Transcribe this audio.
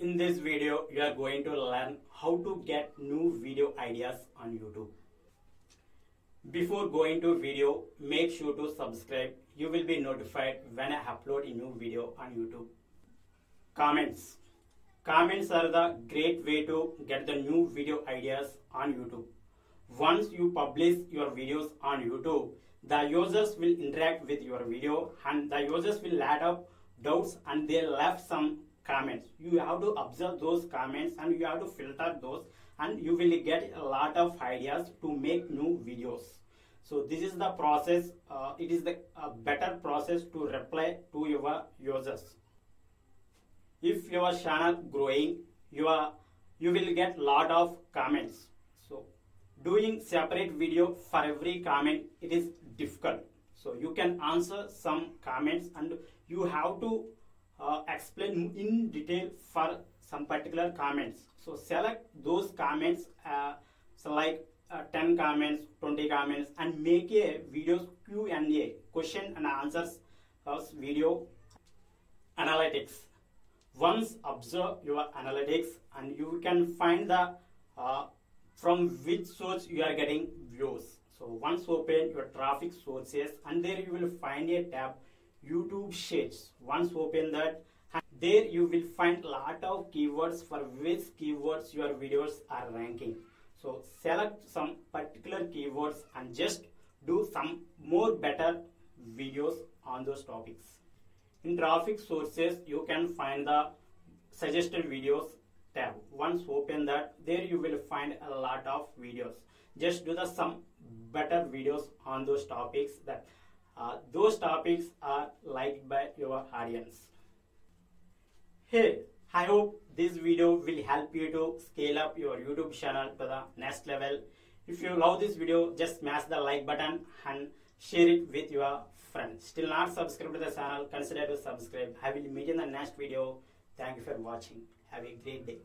In this video, you are going to learn how to get new video ideas on YouTube. Before going to video, make sure to subscribe. You will be notified when I upload a new video on YouTube. Comments. Comments are the great way to get the new video ideas on YouTube. Once you publish your videos on YouTube, the users will interact with your video and the users will add up doubts and they left some comments. You have to observe those comments and you have to filter those and you will get a lot of ideas to make new videos. So this is the process. Uh, it is the uh, better process to reply to your users. If your channel growing, you are you will get lot of comments. So doing separate video for every comment it is difficult. So you can answer some comments and you have to uh, explain in detail for some particular comments. So select those comments, uh, so like uh, 10 comments, 20 comments, and make a video Q&A, question and answers uh, video analytics. Once observe your analytics and you can find the uh, from which source you are getting views. So once open your traffic sources and there you will find a tab YouTube Search. Once open that, there you will find lot of keywords for which keywords your videos are ranking. So select some particular keywords and just do some more better videos on those topics. In traffic sources, you can find the suggested videos tab. Once open that, there you will find a lot of videos. Just do the some better videos on those topics that uh, those topics are liked by your audience. Hey, I hope this video will help you to scale up your YouTube channel to the next level. If you love this video, just smash the like button and share it with your friends. Still not subscribed to the channel, consider to subscribe. I will meet in the next video. Thank you for watching. Have a great day.